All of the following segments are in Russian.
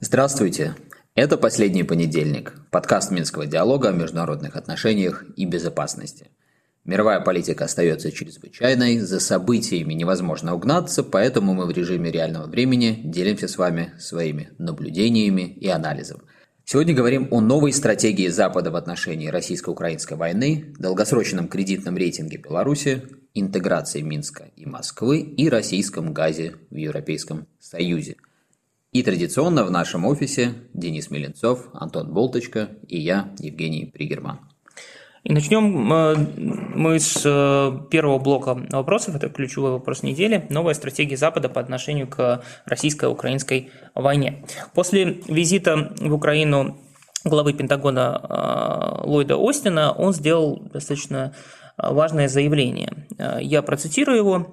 Здравствуйте! Это «Последний понедельник» – подкаст Минского диалога о международных отношениях и безопасности. Мировая политика остается чрезвычайной, за событиями невозможно угнаться, поэтому мы в режиме реального времени делимся с вами своими наблюдениями и анализом. Сегодня говорим о новой стратегии Запада в отношении российско-украинской войны, долгосрочном кредитном рейтинге Беларуси, интеграции Минска и Москвы и российском газе в Европейском Союзе – и традиционно в нашем офисе Денис Миленцов, Антон Болточка и я, Евгений Пригерман. И начнем э, мы с э, первого блока вопросов. Это ключевой вопрос недели. Новая стратегия Запада по отношению к российско-украинской войне. После визита в Украину главы Пентагона э, Ллойда Остина он сделал достаточно важное заявление. Я процитирую его.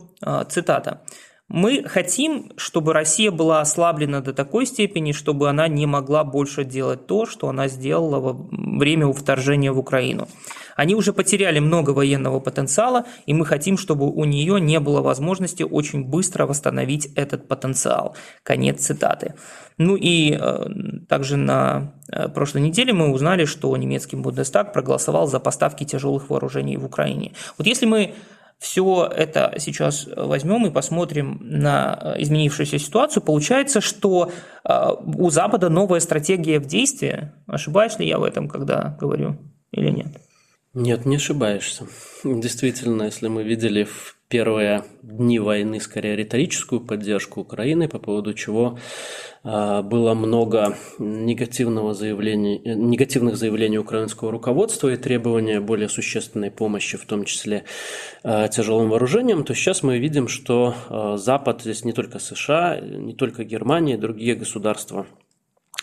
Цитата. Мы хотим, чтобы Россия была ослаблена до такой степени, чтобы она не могла больше делать то, что она сделала во время вторжения в Украину. Они уже потеряли много военного потенциала, и мы хотим, чтобы у нее не было возможности очень быстро восстановить этот потенциал. Конец цитаты. Ну и э, также на э, прошлой неделе мы узнали, что немецкий Бундестаг проголосовал за поставки тяжелых вооружений в Украине. Вот если мы все это сейчас возьмем и посмотрим на изменившуюся ситуацию, получается, что э, у Запада новая стратегия в действии. Ошибаюсь ли я в этом, когда говорю, или нет? Нет, не ошибаешься. Действительно, если мы видели в первые дни войны скорее риторическую поддержку Украины, по поводу чего а, было много негативного заявления, негативных заявлений украинского руководства и требования более существенной помощи, в том числе а, тяжелым вооружением, то сейчас мы видим, что а, Запад, здесь не только США, не только Германия, другие государства Э,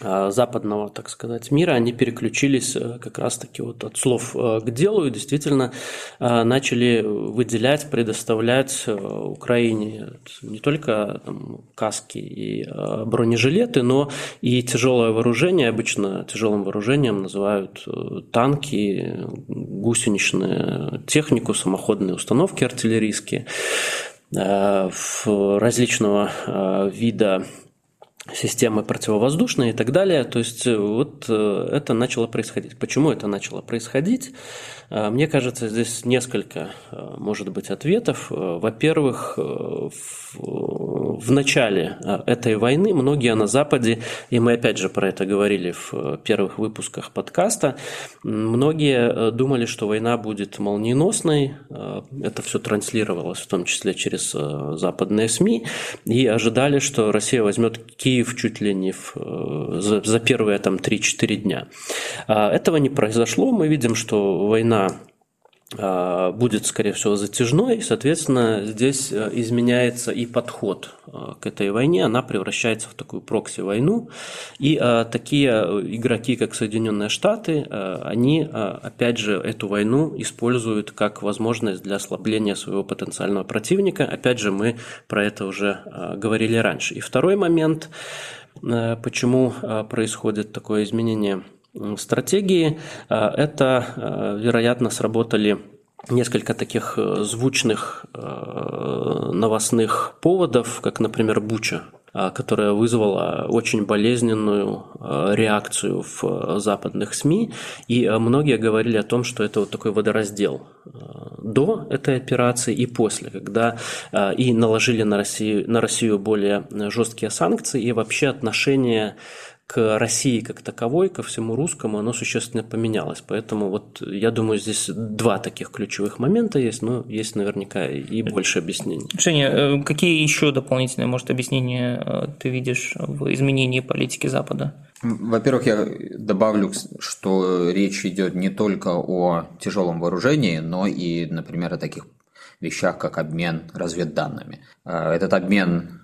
западного, так сказать, мира, они переключились э, как раз-таки вот от слов э, к делу и действительно начали выделять, предоставлять Украине не только там, каски и бронежилеты, но и тяжелое вооружение. Обычно тяжелым вооружением называют танки, гусеничную технику, самоходные установки артиллерийские различного вида системы противовоздушные и так далее. То есть э, вот э, это начало происходить. Почему это начало происходить? Э, мне кажется, здесь несколько, может быть, ответов. Во-первых, в начале этой войны многие на Западе, и мы опять же про это говорили в первых выпусках подкаста, многие думали, что война будет молниеносной. Это все транслировалось в том числе через западные СМИ, и ожидали, что Россия возьмет Киев Киев чуть ли не в, э, за, за первые там 3-4 дня. А, этого не произошло. Мы видим, что война будет, скорее всего, затяжной. Соответственно, здесь э, изменяется и подход э, к этой войне. Она превращается в такую прокси-войну. И а, такие игроки, как Соединенные Штаты, они, опять же, эту войну используют как возможность для ослабления своего потенциального противника. Опять же, мы про это уже говорили раньше. И второй момент, почему происходит такое изменение – стратегии. А, это, а, вероятно, сработали несколько таких э, звучных э, новостных поводов, как, например, Буча, которая вызвала очень болезненную реакцию в западных СМИ, и многие говорили о том, что это вот такой водораздел до этой операции и после, когда и наложили на Россию, на Россию более жесткие санкции, и вообще отношение к России как таковой, ко всему русскому, оно существенно поменялось. Поэтому вот я думаю, здесь два таких ключевых момента есть, но есть наверняка и больше объяснений. Женя, э, какие еще дополнительные, может, объяснения э, ты видишь в изменении политики Запада? Во-первых, я добавлю, что речь идет не только о тяжелом вооружении, но и, например, о таких вещах, как обмен разведданными. Э, этот обмен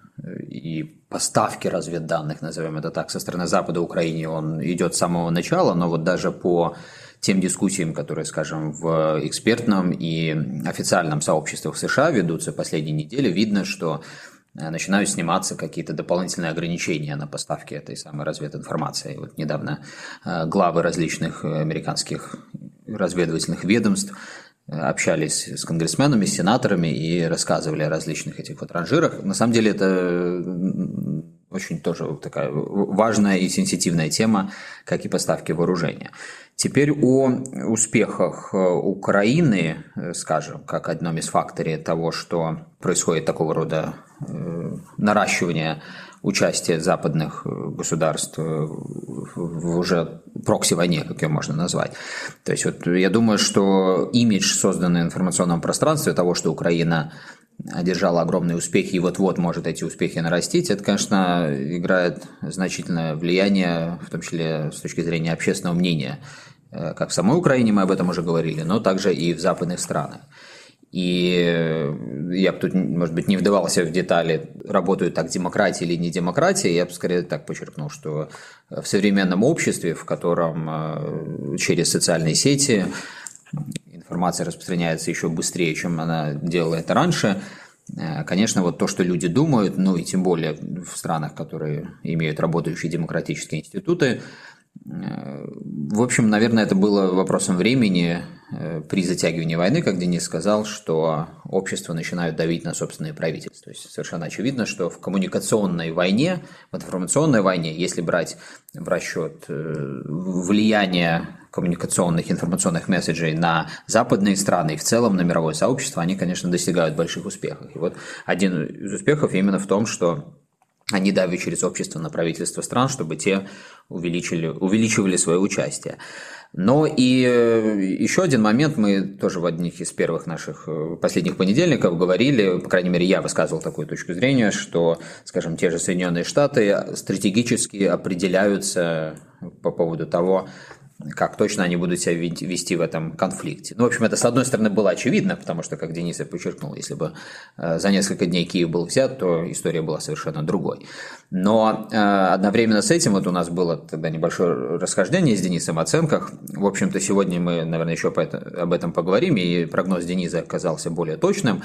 и поставки разведданных, назовем это так, со стороны Запада Украине, он идет с самого начала, но вот даже по тем дискуссиям, которые, скажем, в экспертном и официальном сообществах США ведутся последние недели, видно, что э, начинают сниматься какие-то дополнительные ограничения на поставки этой самой развединформации. Вот недавно э, главы различных американских разведывательных ведомств общались с конгрессменами, с сенаторами и рассказывали о различных этих вот ранжирах. На самом деле это очень тоже такая важная и сенситивная тема, как и поставки вооружения. Теперь о успехах э, Украины, э, скажем, как одном из факторов того, что происходит такого рода э, наращивание участия западных государств в уже прокси-войне, как ее можно назвать. То есть вот я думаю, что имидж, созданный в информационном пространстве того, что Украина одержала огромные успехи и вот-вот может эти успехи нарастить, это, конечно, играет значительное влияние, в том числе с точки зрения общественного мнения, э, как в самой Украине, мы об этом уже говорили, но также и в западных странах. И я бы тут, может быть, не вдавался в детали, работают так демократия или не демократия, я бы скорее так подчеркнул, что в современном обществе, в котором э, через социальные сети информация распространяется еще быстрее, чем она делала это раньше. Э, конечно, вот то, что люди думают, ну и тем более в странах, которые имеют работающие демократические институты, э, в общем, наверное, это было вопросом времени э, при затягивании войны, как Денис сказал, что общество начинает давить на собственные правительства. То есть совершенно очевидно, что в коммуникационной войне, в информационной войне, если брать в расчет влияние коммуникационных, информационных месседжей на западные страны и в целом на мировое сообщество, они, конечно, достигают больших успехов. И вот один из успехов именно в том, что они давят через общество на правительство стран, чтобы те увеличили, увеличивали свое участие. Но и э, еще один момент, мы тоже в одних из первых наших э, последних понедельников говорили, по крайней мере, я высказывал такую точку зрения, что, скажем, те же Соединенные Штаты стратегически определяются по поводу того, как точно они будут себя вести в этом конфликте. Ну, в общем, это, с одной стороны, было очевидно, потому что, как Денис подчеркнул, если бы э, за несколько дней Киев был взят, то история была совершенно другой. Но э, одновременно с этим вот у нас было тогда небольшое расхождение с Денисом в оценках. В общем-то, сегодня мы, наверное, еще об этом поговорим, и прогноз Дениса оказался более точным.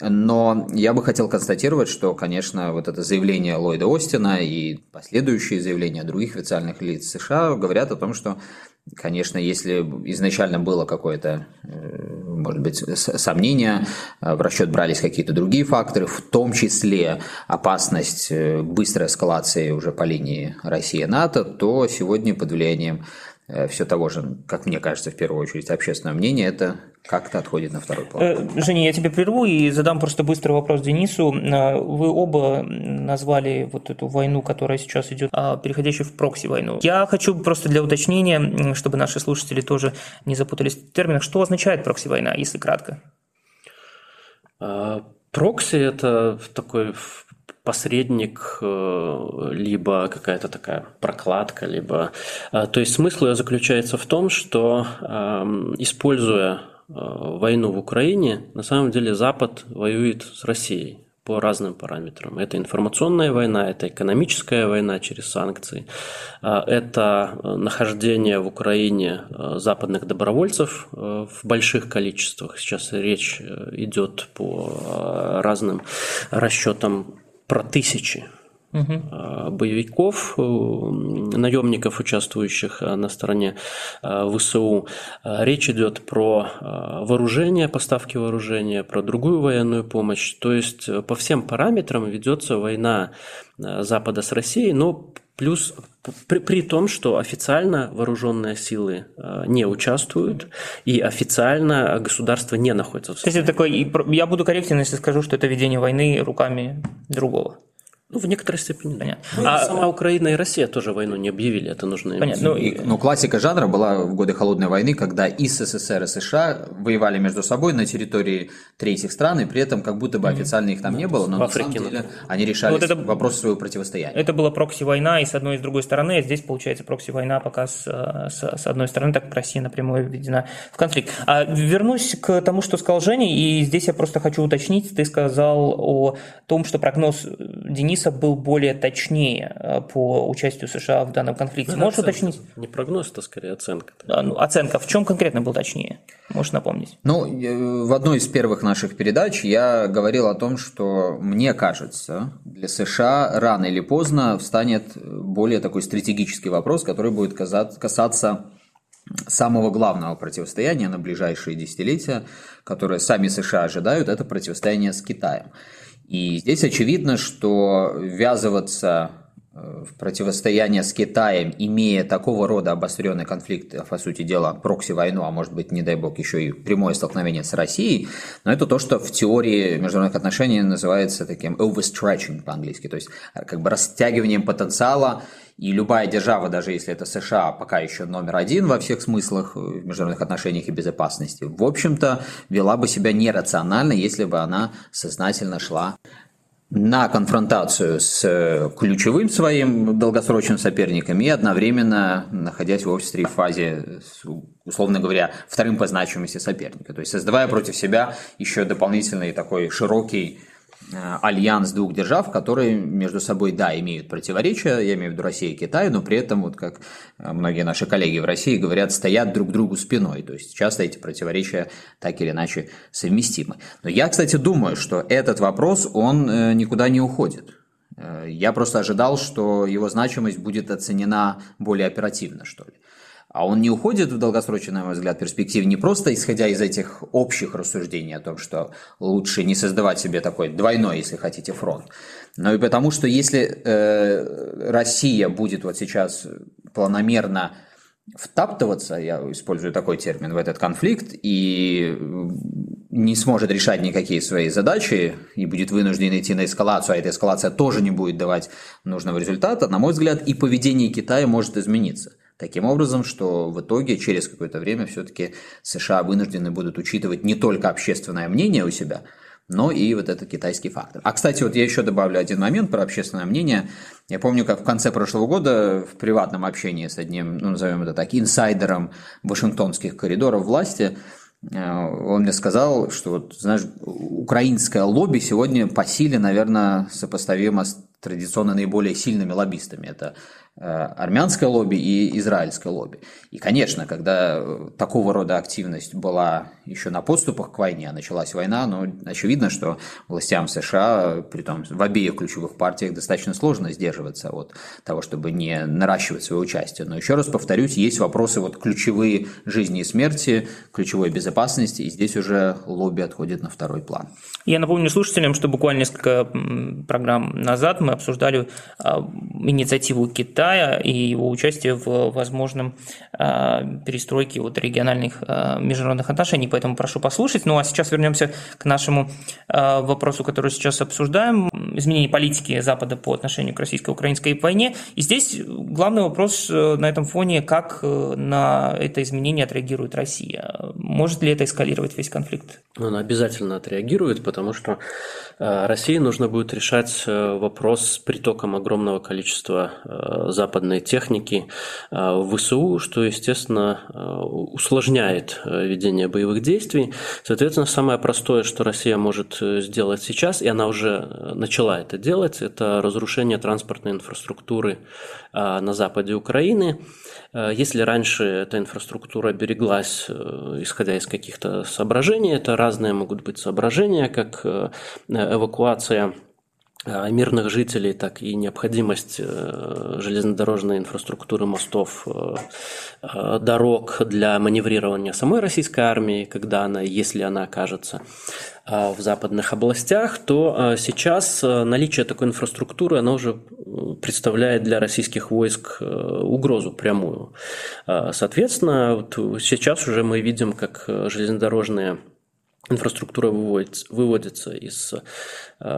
Но я бы хотел констатировать, что, конечно, вот это заявление Ллойда Остина и последующие заявления других официальных лиц США говорят о том, что, конечно, если изначально было какое-то, э, может быть, сомнение, э, в расчет брались какие-то другие факторы, в том числе опасность э, быстрой эскалации уже по линии Россия-НАТО, то сегодня под влиянием все того же, как мне кажется, в первую очередь, общественное мнение, это как-то отходит на второй план. Э, Женя, я тебе прерву и задам просто быстрый вопрос Денису. Э, вы оба назвали вот эту войну, которая сейчас идет, а, переходящую в прокси-войну. Я хочу просто для уточнения, чтобы наши слушатели тоже не запутались в терминах, что означает прокси-война, если кратко? Прокси – это такой посредник, э, либо какая-то такая прокладка, либо... Э, то есть смысл ее заключается в том, что эм, используя э, войну в Украине, на самом деле Запад воюет с Россией по разным параметрам. Это информационная война, это экономическая война через санкции, это нахождение в Украине западных добровольцев в больших количествах. Сейчас речь идет по разным расчетам про тысячи угу. боевиков, э, наемников, участвующих э, на стороне э, ВСУ. Речь идет про вооружение, поставки вооружения, про другую военную помощь. То есть по всем параметрам ведется война Запада с Россией, но Плюс при, при том, что официально вооруженные силы не участвуют, и официально государство не находится в То есть это такой, я буду корректен, если скажу, что это ведение войны руками другого. Ну, в некоторой степени. Понятно. Ну, а сама Украина и Россия тоже войну не объявили, это нужно Понятно. Ну, и, ну, классика жанра была в годы Холодной войны, когда и СССР, и США воевали между собой на территории третьих стран, и при этом как будто бы официально их там да, не было, но на Африке, самом деле они решали вот это, вопрос своего противостояния. Это была прокси-война и с одной и с другой стороны, а здесь получается прокси-война пока с, с, с одной стороны, так как Россия напрямую введена в конфликт. А вернусь к тому, что сказал Женя, и здесь я просто хочу уточнить, ты сказал о том, что прогноз Дениса Риса был более точнее э, по участию США в данном конфликте. Ну, Можешь оценка. уточнить? Не прогноз, это скорее оценка. Да, ну, оценка. В чем конкретно был точнее? Можешь напомнить? Ну, в одной из первых наших передач я говорил о том, что мне кажется, для США рано или поздно встанет более такой стратегический вопрос, который будет касаться самого главного противостояния на ближайшие десятилетия, которое сами США ожидают, это противостояние с Китаем. И здесь очевидно, что ввязываться в противостояние с Китаем, имея такого рода обостренный конфликт, по сути дела, прокси-войну, а может быть, не дай бог, еще и прямое столкновение с Россией, но это то, что в теории международных отношений называется таким overstretching по-английски, то есть как бы растягиванием потенциала, и любая держава, даже если это США, пока еще номер один во всех смыслах в международных отношениях и безопасности, в общем-то, вела бы себя нерационально, если бы она сознательно шла на конфронтацию с э, ключевым своим долгосрочным соперником и одновременно находясь в в фазе, условно говоря, вторым по значимости соперника. То есть создавая против себя еще дополнительный такой широкий альянс двух держав, которые между собой, да, имеют противоречия, я имею в виду Россию и Китай, но при этом, вот как э, многие наши коллеги в России говорят, стоят друг другу спиной. То есть часто эти противоречия так или иначе совместимы. Но я, кстати, думаю, что этот вопрос, он э, никуда не уходит. Я просто ожидал, что его значимость будет оценена более оперативно, что ли. А он не уходит в долгосрочный, на мой взгляд, перспектив не просто исходя из этих общих рассуждений о том, что лучше не создавать себе такой двойной, если хотите, фронт, но и потому, что если э, Россия будет вот сейчас планомерно втаптываться, я использую такой термин, в этот конфликт, и не сможет решать никакие свои задачи и будет вынужден идти на эскалацию, а эта эскалация тоже не будет давать нужного результата, на мой взгляд, и поведение Китая может измениться – Таким образом, что в итоге через какое-то время все-таки США вынуждены будут учитывать не только общественное мнение у себя, но и вот этот китайский фактор. А, кстати, вот я еще добавлю один момент про общественное мнение. Я помню, как в конце прошлого года в приватном общении с одним, ну, назовем это так, инсайдером вашингтонских коридоров власти, э, он мне сказал, что, вот, знаешь, украинское лобби сегодня по силе, наверное, сопоставимо с традиционно наиболее сильными лоббистами. Это армянское лобби и израильское лобби. И, конечно, когда э, такого рода активность была еще на подступах к войне, а началась война, но очевидно, что властям США, при том в обеих ключевых партиях, достаточно сложно сдерживаться от того, чтобы не наращивать свое участие. Но еще раз повторюсь, есть вопросы вот ключевые жизни и смерти, ключевой безопасности, и здесь уже лобби отходит на второй план. Я напомню слушателям, что буквально несколько программ назад мы обсуждали а, инициативу Китая Китая и его участие в возможном а, перестройке вот региональных а, международных отношений, поэтому прошу послушать. Ну а сейчас вернемся к нашему а, вопросу, который сейчас обсуждаем, изменение политики Запада по отношению к российско-украинской войне. И здесь главный вопрос э, на этом фоне, как э, на это изменение отреагирует Россия. Может ли это эскалировать весь конфликт? Она обязательно отреагирует, потому что э, России нужно будет решать вопрос с притоком огромного количества западной техники э, в ВСУ, что, естественно, э, усложняет э, ведение боевых действий. Соответственно, самое простое, что Россия может сделать сейчас, и она уже начала это делать, это разрушение транспортной инфраструктуры на западе Украины. Если раньше эта инфраструктура береглась, исходя из каких-то соображений, это разные могут быть соображения, как эвакуация Э, мирных жителей, так и необходимость э, железнодорожной инфраструктуры мостов, э, дорог для маневрирования самой российской армии, когда она, если она окажется в западных областях, то сейчас наличие такой инфраструктуры, оно уже представляет для российских войск угрозу прямую. Соответственно, вот сейчас уже мы видим, как железнодорожные инфраструктура выводится, выводится из э,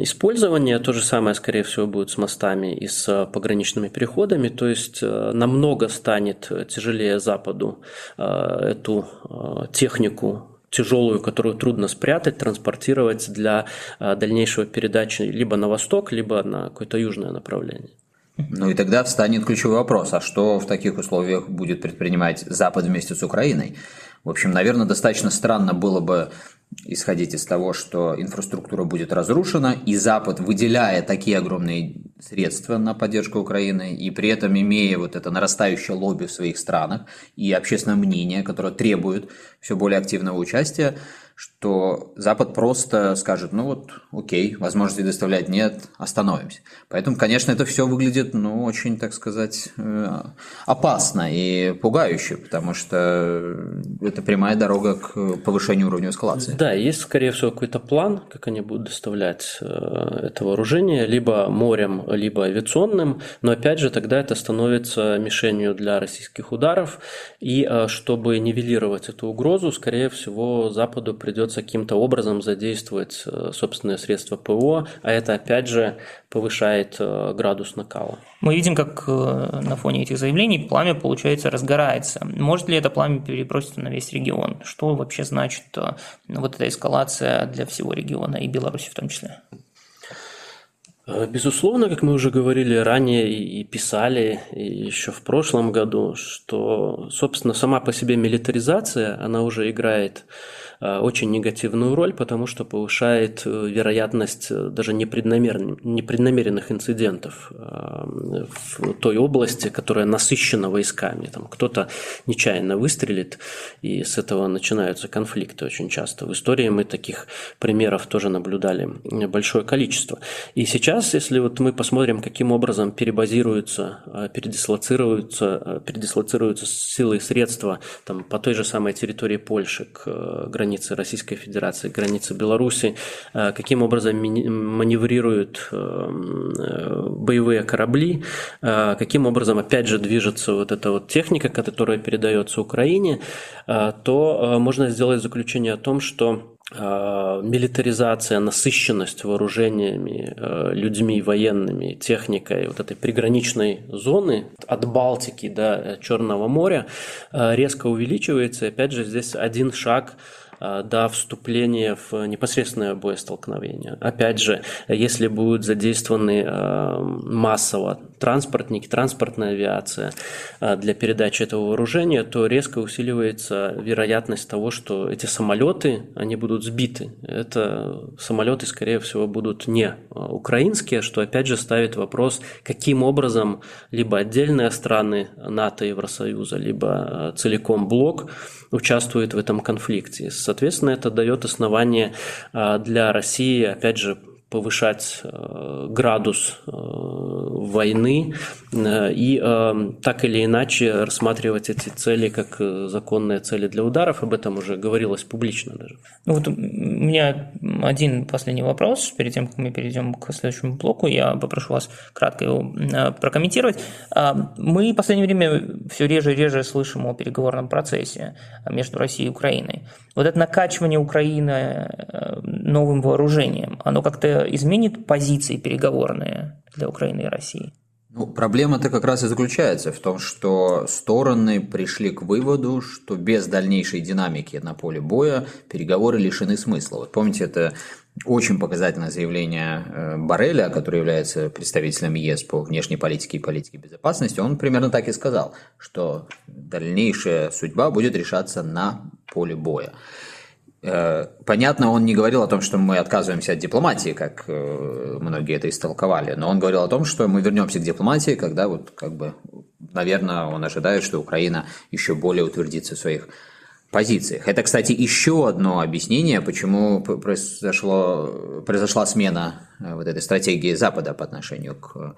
использования. То же самое, скорее всего, будет с мостами и с пограничными переходами. То есть э, намного станет тяжелее Западу э, эту э, технику тяжелую, которую трудно спрятать, транспортировать для э, дальнейшего передачи либо на восток, либо на какое-то южное направление. Ну и тогда встанет ключевой вопрос, а что в таких условиях будет предпринимать Запад вместе с Украиной? В общем, наверное, достаточно странно было бы исходить из того, что инфраструктура будет разрушена, и Запад, выделяя такие огромные средства на поддержку Украины, и при этом имея вот это нарастающее лобби в своих странах и общественное мнение, которое требует все более активного участия, что Запад просто скажет, ну вот, окей, возможности доставлять нет, остановимся. Поэтому, конечно, это все выглядит, ну, очень, так сказать, э, опасно и пугающе, потому что это прямая дорога к повышению уровня эскалации. Да, есть, скорее всего, какой-то план, как они будут доставлять э, это вооружение, либо морем, либо авиационным, но, опять же, тогда это становится мишенью для российских ударов, и э, чтобы нивелировать эту угрозу, скорее всего, Западу придется придется каким-то образом задействовать э, собственные средства ПО, а это опять же повышает э, градус накала. Мы видим, как э, на фоне этих заявлений пламя, получается, разгорается. Может ли это пламя переброситься на весь регион? Что вообще значит вот эта эскалация для всего региона и Беларуси в том числе? Безусловно, как мы уже говорили ранее и писали и еще в прошлом году, что, собственно, сама по себе милитаризация, она уже играет очень негативную роль, потому что повышает э, вероятность э, даже непреднамеренных инцидентов в той области, которая насыщена войсками. Там кто-то нечаянно выстрелит, и с этого начинаются конфликты очень часто. В истории мы таких примеров тоже наблюдали большое количество. И сейчас, если вот мы посмотрим, каким образом перебазируются, передислоцируются, передислоцируются силы и средства там, по той же самой территории Польши к границе границы Российской Федерации, границы Беларуси, э, каким образом маневрируют э, э, боевые корабли, каким образом, опять же, движется вот эта вот техника, которая передается Украине, то можно сделать заключение о том, что милитаризация, насыщенность вооружениями, людьми, военными, техникой вот этой приграничной зоны от Балтики до Черного моря резко увеличивается. И опять же, здесь один шаг до вступления в непосредственное боестолкновение. Опять же, если будут задействованы э, массово транспортники, транспортная авиация э, для передачи этого вооружения, то резко усиливается вероятность того, что эти самолеты, они будут сбиты. Это самолеты, скорее всего, будут не украинские, что опять же ставит вопрос, каким образом либо отдельные страны НАТО и Евросоюза, либо целиком блок участвует в этом конфликте. Соответственно, это дает основание а, для России, опять же, повышать э, градус э, войны э, и так или иначе рассматривать эти цели как законные цели для ударов. Об этом уже говорилось публично даже. Ну вот у меня один последний вопрос. Перед тем, как мы перейдем к следующему блоку, я попрошу вас кратко его прокомментировать. Мы в последнее время все реже и реже слышим о переговорном процессе между Россией и Украиной. Вот это накачивание Украины новым вооружением, оно как-то изменит позиции переговорные для Украины и России? Ну, проблема-то как раз и заключается в том, что стороны пришли к выводу, что без дальнейшей динамики на поле боя переговоры лишены смысла. Вот помните, это очень показательное заявление э, Барреля, который является представителем ЕС по внешней политике и политике безопасности. Он примерно так и сказал, что дальнейшая судьба будет решаться на поле боя. Э, понятно, он не говорил о том, что мы отказываемся от дипломатии, как э, многие это истолковали, но он говорил о том, что мы вернемся к дипломатии, когда вот как бы, наверное, он ожидает, что Украина еще более утвердится в своих позициях. Это, кстати, еще одно объяснение, почему произошло, произошла смена э, вот этой стратегии Запада по отношению к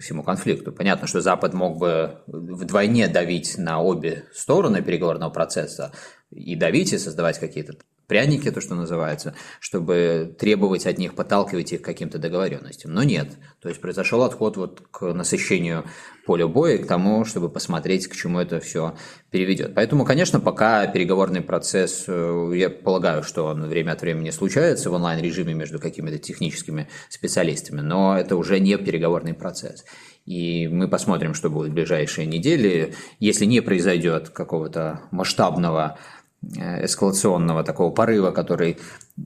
всему конфликту. Понятно, что Запад мог бы вдвойне давить на обе стороны переговорного процесса и давить, и создавать какие-то пряники, то, что называется, чтобы требовать от них, подталкивать их к каким-то договоренностям. Но нет. То есть произошел отход вот к насыщению поля боя, к тому, чтобы посмотреть, к чему это все переведет. Поэтому, конечно, пока переговорный процесс, э, я полагаю, что он время от времени случается в онлайн-режиме между какими-то техническими специалистами, но это уже не переговорный процесс. И мы посмотрим, что будет в ближайшие недели. Если не произойдет какого-то масштабного эскалационного такого порыва, который э,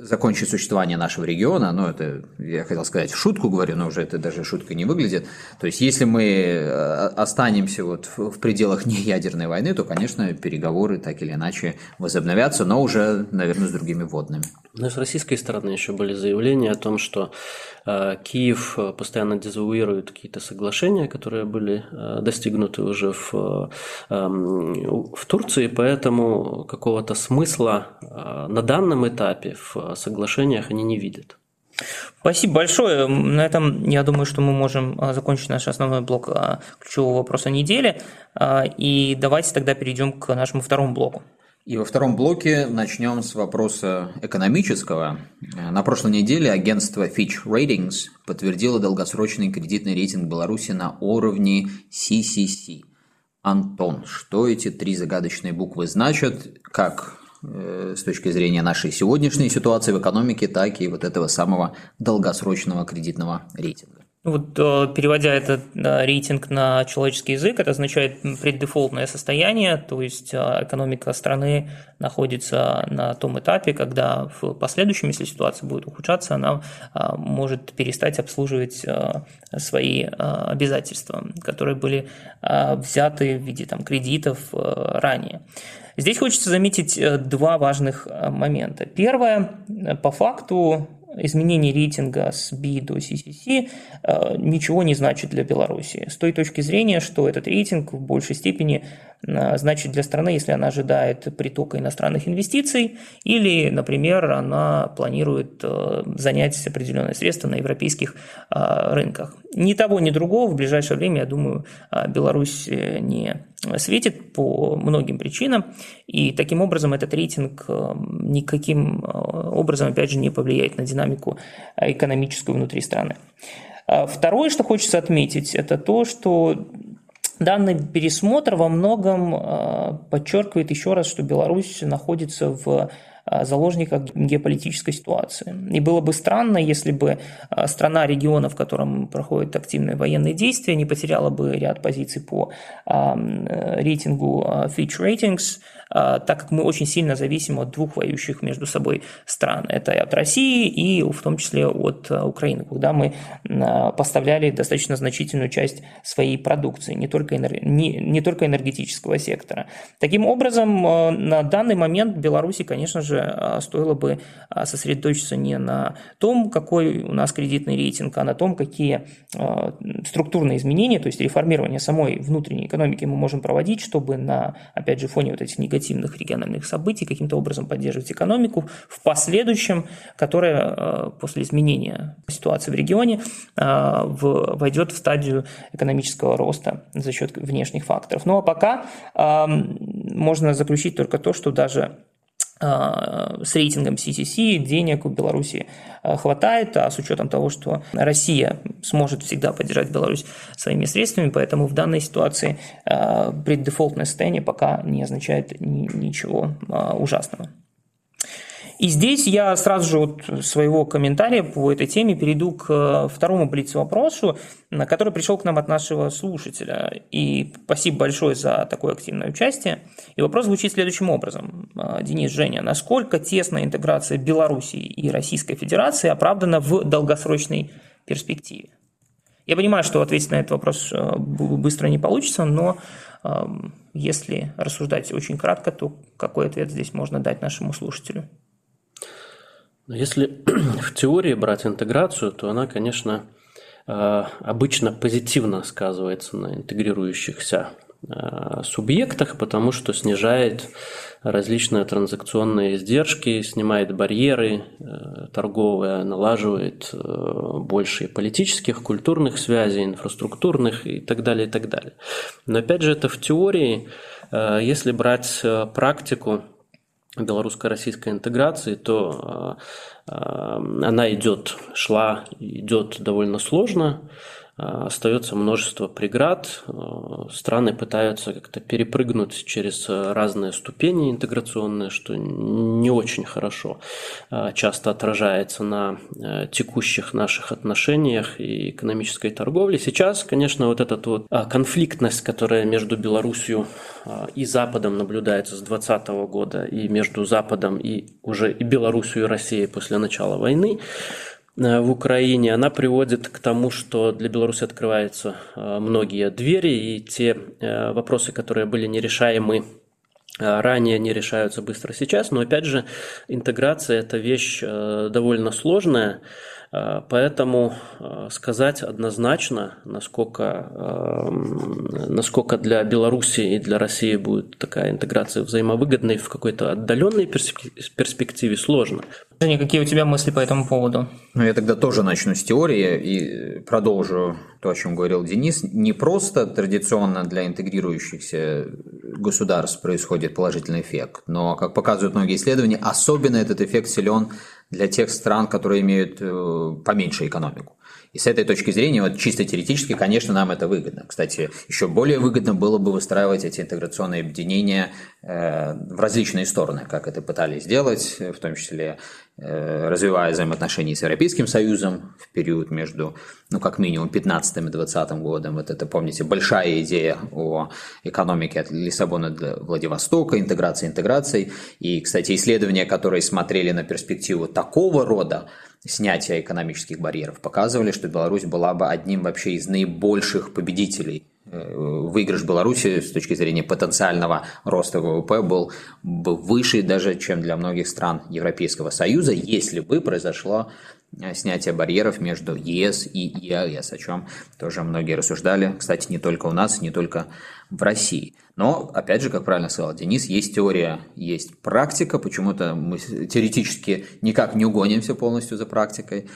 закончит существование нашего региона, ну, это, я хотел сказать, шутку говорю, но уже это даже шуткой не выглядит. То есть, если мы э, останемся вот в пределах неядерной войны, то, конечно, переговоры так или иначе возобновятся, но уже, наверное, с другими водными. Но с российской стороны еще были заявления о том, что э, Киев э, постоянно дезавуирует какие-то соглашения, которые были э, достигнуты уже в, эм, в Турции, поэтому какого-то смысла на данном этапе в соглашениях они не видят. Спасибо большое. На этом, я думаю, что мы можем закончить наш основной блок ключевого вопроса недели. И давайте тогда перейдем к нашему второму блоку. И во втором блоке начнем с вопроса экономического. На прошлой неделе агентство Fitch Ratings подтвердило долгосрочный кредитный рейтинг Беларуси на уровне CCC. Антон, что эти три загадочные буквы значат, как э, с точки зрения нашей сегодняшней ситуации в экономике, так и вот этого самого долгосрочного кредитного рейтинга? Вот э, переводя этот э, рейтинг на человеческий язык, это означает преддефолтное состояние, то есть э, экономика страны находится на том этапе, когда в последующем, если ситуация будет ухудшаться, она может перестать обслуживать свои обязательства, которые были взяты в виде там, кредитов ранее. Здесь хочется заметить два важных момента. Первое, по факту изменение рейтинга с B до CCC э, ничего не значит для Беларуси. С той точки зрения, что этот рейтинг в большей степени э, значит для страны, если она ожидает притока иностранных инвестиций или, например, она планирует э, занять определенные средства на европейских рынках. Ни того, ни другого в ближайшее время, я думаю, Беларусь не светит по многим причинам, и таким образом этот рейтинг никаким образом, опять же, не повлияет на динамику экономическую внутри страны. А второе, что хочется отметить, это то, что данный пересмотр во многом а, подчеркивает еще раз, что Беларусь находится в заложниках геополитической ситуации. И было бы странно, если бы страна региона, в котором проходят активные военные действия, не потеряла бы ряд позиций по рейтингу Fitch Ratings – а, так как мы очень сильно зависим от двух воюющих между собой стран. Это и от России, и в том числе от а, Украины, куда мы а, поставляли достаточно значительную часть своей продукции, не только, не, не только энергетического сектора. Таким образом, на данный момент Беларуси, конечно же, стоило бы сосредоточиться не на том, какой у нас кредитный рейтинг, а на том, какие структурные изменения, то есть реформирование самой внутренней экономики мы можем проводить, чтобы на, опять же, фоне вот этих негативных региональных событий, каким-то образом поддерживать экономику в последующем, которая после изменения ситуации в регионе войдет в стадию экономического роста за счет внешних факторов. Ну а пока можно заключить только то, что даже с рейтингом CCC денег у Беларуси э, хватает, а с учетом того, что Россия сможет всегда поддержать Беларусь своими средствами, поэтому в данной ситуации э, преддефолтное состояние пока не означает ничего ужасного. И здесь я сразу же от своего комментария по этой теме перейду к э, второму блиц-вопросу, который пришел к нам от нашего слушателя. И спасибо большое за такое активное участие. И вопрос звучит следующим образом. Э, Денис, Женя, насколько тесная интеграция Беларуси и Российской Федерации оправдана в долгосрочной перспективе? Я понимаю, что ответить на этот вопрос э, быстро не получится, но если рассуждать очень кратко, то какой ответ здесь можно дать нашему слушателю? Если в теории брать интеграцию, то она, конечно, э, обычно позитивно сказывается на интегрирующихся э, субъектах, потому что снижает различные транзакционные издержки, снимает барьеры э, торговые, налаживает больше политических, культурных связей, инфраструктурных и так далее, и так далее. Но опять же, это в теории, если брать практику, белорусско-российской интеграции, то а, а, она идет, шла, идет довольно сложно. А, остается множество преград. А, страны пытаются как-то перепрыгнуть через разные ступени интеграционные, что не очень хорошо а, часто отражается на текущих наших отношениях и экономической торговле. Сейчас, конечно, вот эта вот конфликтность, которая между Беларусью и Западом наблюдается с 2020 года, и между Западом и уже и Беларусью и Россией после начала войны, в Украине, она приводит к тому, что для Беларуси открываются э, многие двери, и те э, вопросы, которые были нерешаемы ранее не решаются быстро сейчас, но опять же интеграция это вещь довольно сложная, Э, поэтому э, сказать однозначно, насколько, насколько для Беларуси и для России будет такая интеграция взаимовыгодной в какой-то отдаленной перспективе сложно. Женя, какие у тебя мысли по этому поводу? Ну, я тогда тоже начну с теории и продолжу то, о чем говорил Денис. Не просто традиционно для интегрирующихся государств происходит положительный эффект, но, как показывают многие исследования, особенно этот эффект силен для тех стран, которые имеют э, поменьше экономику. И с этой точки зрения, вот чисто теоретически, конечно, нам это выгодно. Кстати, еще более выгодно было бы выстраивать эти интеграционные объединения э, в различные стороны, как это пытались сделать, в том числе развивая взаимоотношения с Европейским Союзом в период между, ну, как минимум, 15 и 20 годом. Вот это, помните, большая идея о экономике от Лиссабона до Владивостока, интеграции интеграцией. И, кстати, исследования, которые смотрели на перспективу такого рода снятия экономических барьеров показывали, что Беларусь была бы одним вообще из наибольших победителей. Выигрыш Беларуси с точки зрения потенциального роста ВВП был бы выше даже, чем для многих стран Европейского Союза, если бы произошло э, снятие барьеров между ЕС и ЕАЭС, о чем тоже многие рассуждали, кстати, не только у нас, не только в России. Но, опять же, как правильно сказал Денис, есть теория, есть практика, почему-то мы теоретически никак не угонимся полностью за практикой.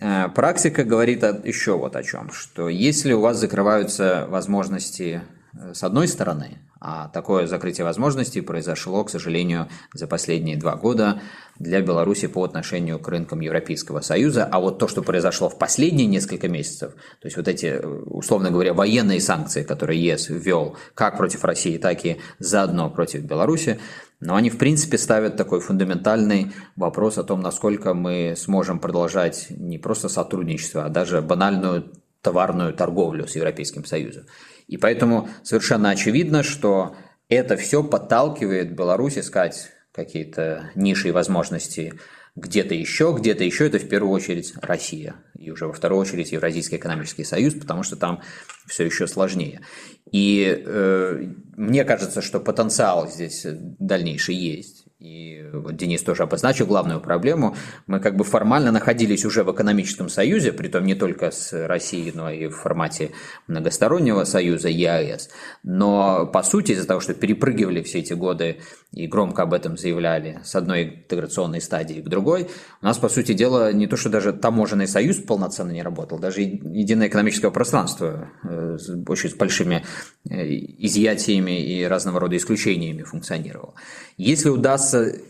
Э, практика говорит еще вот о чем, что если у вас закрываются возможности э, с одной стороны, а такое закрытие возможностей произошло, к сожалению, за последние два года для Беларуси по отношению к рынкам Европейского Союза. А вот то, что произошло в последние несколько месяцев, то есть вот эти, условно говоря, военные санкции, которые ЕС ввел как против России, так и заодно против Беларуси, но они, в принципе, ставят такой фундаментальный вопрос о том, насколько мы сможем продолжать не просто сотрудничество, а даже банальную товарную торговлю с Европейским Союзом. И поэтому совершенно очевидно, что это все подталкивает Беларусь искать какие-то ниши и возможности где-то еще, где-то еще, это в первую очередь Россия, и уже во вторую очередь Евразийский экономический союз, потому что там все еще сложнее. И э, мне кажется, что потенциал здесь дальнейший есть. И вот Денис тоже обозначил главную проблему. Мы как бы формально находились уже в экономическом союзе, притом не только с Россией, но и в формате многостороннего союза ЕАЭС. Но по сути из-за того, что перепрыгивали все эти годы и громко об этом заявляли с одной интеграционной стадии к другой, у нас, по сути дела, не то, что даже таможенный союз полноценно не работал, даже единое экономическое пространство э, с очень большими э, изъятиями и разного рода исключениями функционировало. Если удастся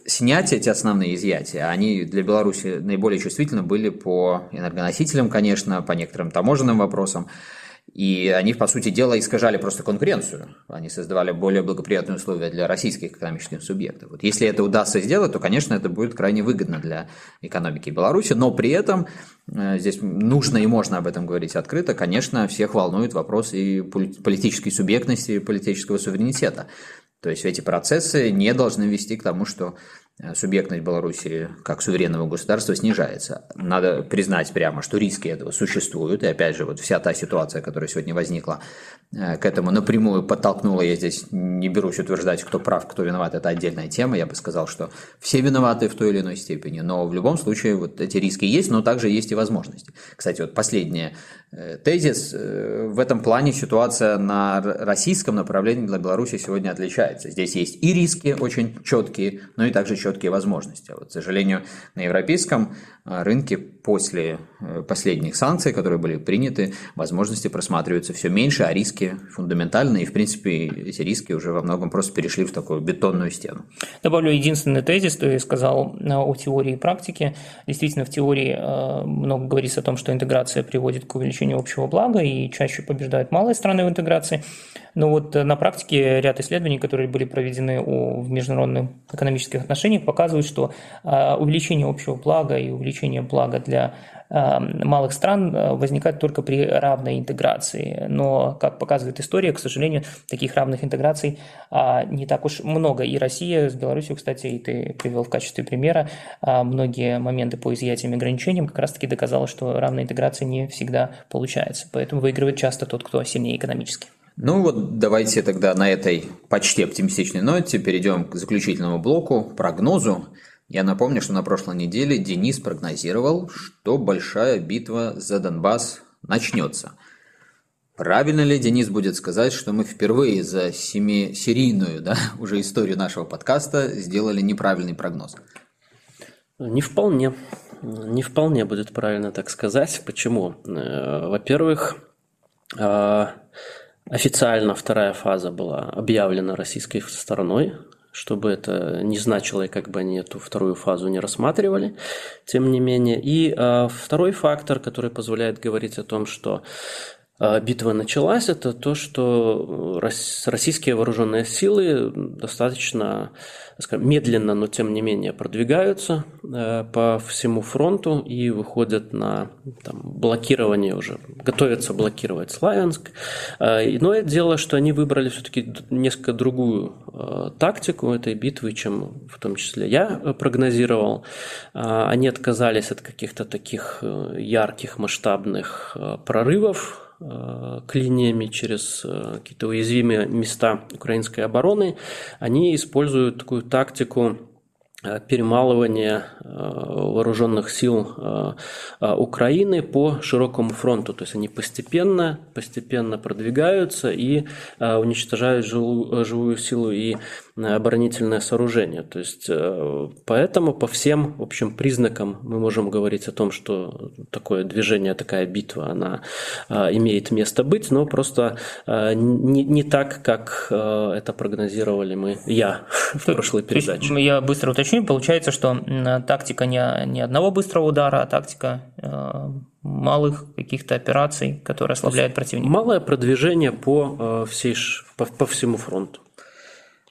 снять эти основные изъятия, они для Беларуси наиболее чувствительны были по энергоносителям, конечно, по некоторым таможенным вопросам, и они, по сути дела, искажали просто конкуренцию. Они создавали более благоприятные условия для российских экономических субъектов. Вот если это удастся сделать, то, конечно, это будет крайне выгодно для экономики Беларуси, но при этом э, здесь нужно и можно об этом говорить открыто, конечно, всех волнует вопрос и политической субъектности, и политического суверенитета. То есть эти процессы не должны вести к тому, что субъектность Беларуси как суверенного государства снижается. Надо признать прямо, что риски этого существуют. И опять же, вот вся та ситуация, которая сегодня возникла, э, к этому напрямую подтолкнула. Я здесь не берусь утверждать, кто прав, кто виноват. Это отдельная тема. Я бы сказал, что все виноваты в той или иной степени. Но в любом случае вот эти риски есть, но также есть и возможности. Кстати, вот последний э, тезис. В этом плане ситуация на российском направлении для Беларуси сегодня отличается. Здесь есть и риски очень четкие, но и также четкие возможности. А вот, к сожалению, на европейском рынке после э, последних санкций, которые были приняты, возможности просматриваются все меньше, а риски фундаментальные. И, в принципе, эти риски уже во многом просто перешли в такую бетонную стену. Добавлю единственный тезис, я сказал э, о теории и практике. Действительно, в теории э, много говорится о том, что интеграция приводит к увеличению общего блага и чаще побеждают малые страны в интеграции. Но вот на практике ряд исследований, которые были проведены в международных экономических отношениях, показывают, что увеличение общего блага и увеличение увеличение блага для э, малых стран э, возникает только при равной интеграции. Но, как показывает история, к сожалению, таких равных интеграций а, не так уж много. И Россия с Беларусью, кстати, и ты привел в качестве примера, а, многие моменты по изъятиям и ограничениям как раз-таки доказала, что равная интеграция не всегда получается. Поэтому выигрывает часто тот, кто сильнее экономически. Ну вот давайте тогда на этой почти оптимистичной ноте перейдем к заключительному блоку, прогнозу. Я напомню, что на прошлой неделе Денис прогнозировал, что большая битва за Донбасс начнется. Правильно ли Денис будет сказать, что мы впервые за семисерийную да, уже историю нашего подкаста сделали неправильный прогноз? Не вполне. Не вполне будет правильно так сказать. Почему? Э, во-первых, э, официально вторая фаза была объявлена российской стороной, чтобы это не значило, и как бы они эту вторую фазу не рассматривали, тем не менее. И э, второй фактор, который позволяет говорить о том, что битва началась, это то, что э, российские вооруженные силы достаточно скажем, медленно, но тем не менее продвигаются э, по всему фронту и выходят на там, блокирование уже, готовятся блокировать Славянск. А, но это дело, что они выбрали все-таки несколько другую э, тактику этой битвы, чем в том числе я прогнозировал. А, они отказались от каких-то таких ярких масштабных прорывов, Э, к линиями через э, какие-то уязвимые места украинской обороны, они используют такую тактику Э, перемалывания э, вооруженных сил Украины по широкому фронту. То есть они постепенно, постепенно продвигаются и уничтожают живую силу и оборонительное сооружение. То есть поэтому по всем в общем, признакам мы можем говорить о том, что такое движение, такая битва, она имеет место быть, но просто не, не так, как это прогнозировали мы, я в прошлой передаче. Я быстро уточню получается, что тактика не, не одного быстрого удара, а тактика э, малых каких-то операций, которые ослабляют противника. Малое продвижение по, э, всей, по, по всему фронту.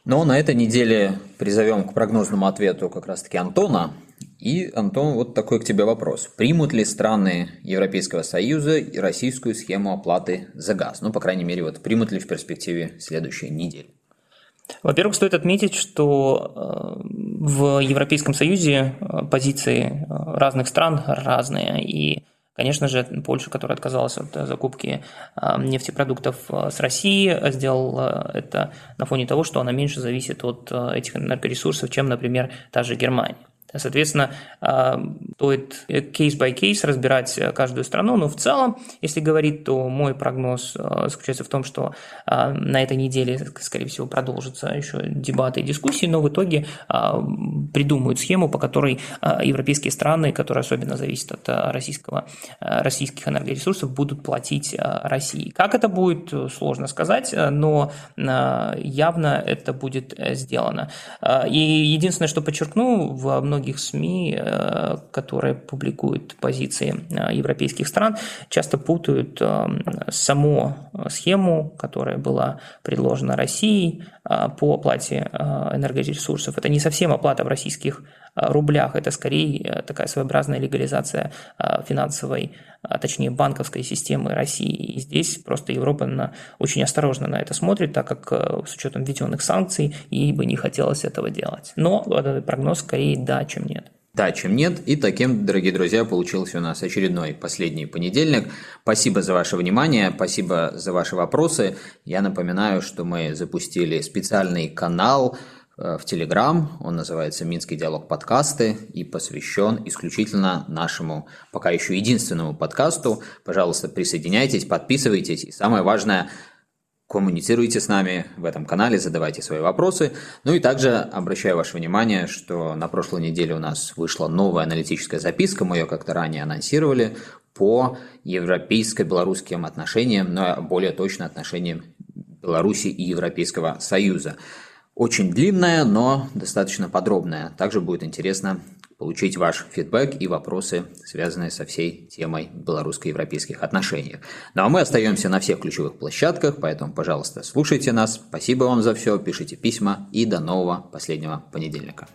Но на этой неделе призовем к прогнозному ответу как раз-таки Антона. И, Антон, вот такой к тебе вопрос. Примут ли страны Европейского Союза и российскую схему оплаты за газ? Ну, по крайней мере, вот примут ли в перспективе следующей недели? Во-первых, стоит отметить, что э, в Европейском Союзе э, позиции э, разных стран разные, и Конечно же, Польша, которая отказалась от закупки нефтепродуктов с России, сделала это на фоне того, что она меньше зависит от этих энергоресурсов, чем, например, та же Германия. Соответственно, а, стоит кейс-by-кейс разбирать э, каждую страну, но в целом, если говорить, то мой прогноз э, заключается в том, что а, на этой неделе, скорее всего, продолжатся еще дебаты и дискуссии, но в итоге а, придумают схему, по которой европейские страны, которые особенно зависят от российского, российских энергоресурсов, будут платить России. Как это будет, сложно сказать, но явно это будет сделано. И единственное, что подчеркну, в многих многих СМИ, э, которые публикуют позиции э, европейских стран, часто путают э, саму схему, которая была предложена Россией по оплате энергоресурсов. Это не совсем оплата в российских рублях, это скорее такая своеобразная легализация финансовой, а точнее банковской системы России. И здесь просто Европа на, очень осторожно на это смотрит, так как с учетом введенных санкций ей бы не хотелось этого делать. Но прогноз скорее да, чем нет. Да, чем нет. И таким, дорогие друзья, получился у нас очередной последний понедельник. Спасибо за ваше внимание, спасибо за ваши вопросы. Я напоминаю, что мы запустили специальный канал э, в Телеграм, он называется «Минский диалог подкасты» и посвящен исключительно нашему пока еще единственному подкасту. Пожалуйста, присоединяйтесь, подписывайтесь и самое важное – коммуницируйте с нами в этом канале, задавайте свои вопросы. Ну и также обращаю ваше внимание, что на прошлой неделе у нас вышла новая аналитическая записка, мы ее как-то ранее анонсировали, по европейско-белорусским отношениям, но более точно отношениям Беларуси и Европейского Союза. Очень длинная, но достаточно подробная. Также будет интересно получить ваш фидбэк и вопросы, связанные со всей темой белорусско-европейских отношений. Ну а мы остаемся на всех ключевых площадках, поэтому, пожалуйста, слушайте нас. Спасибо вам за все, пишите письма и до нового последнего понедельника.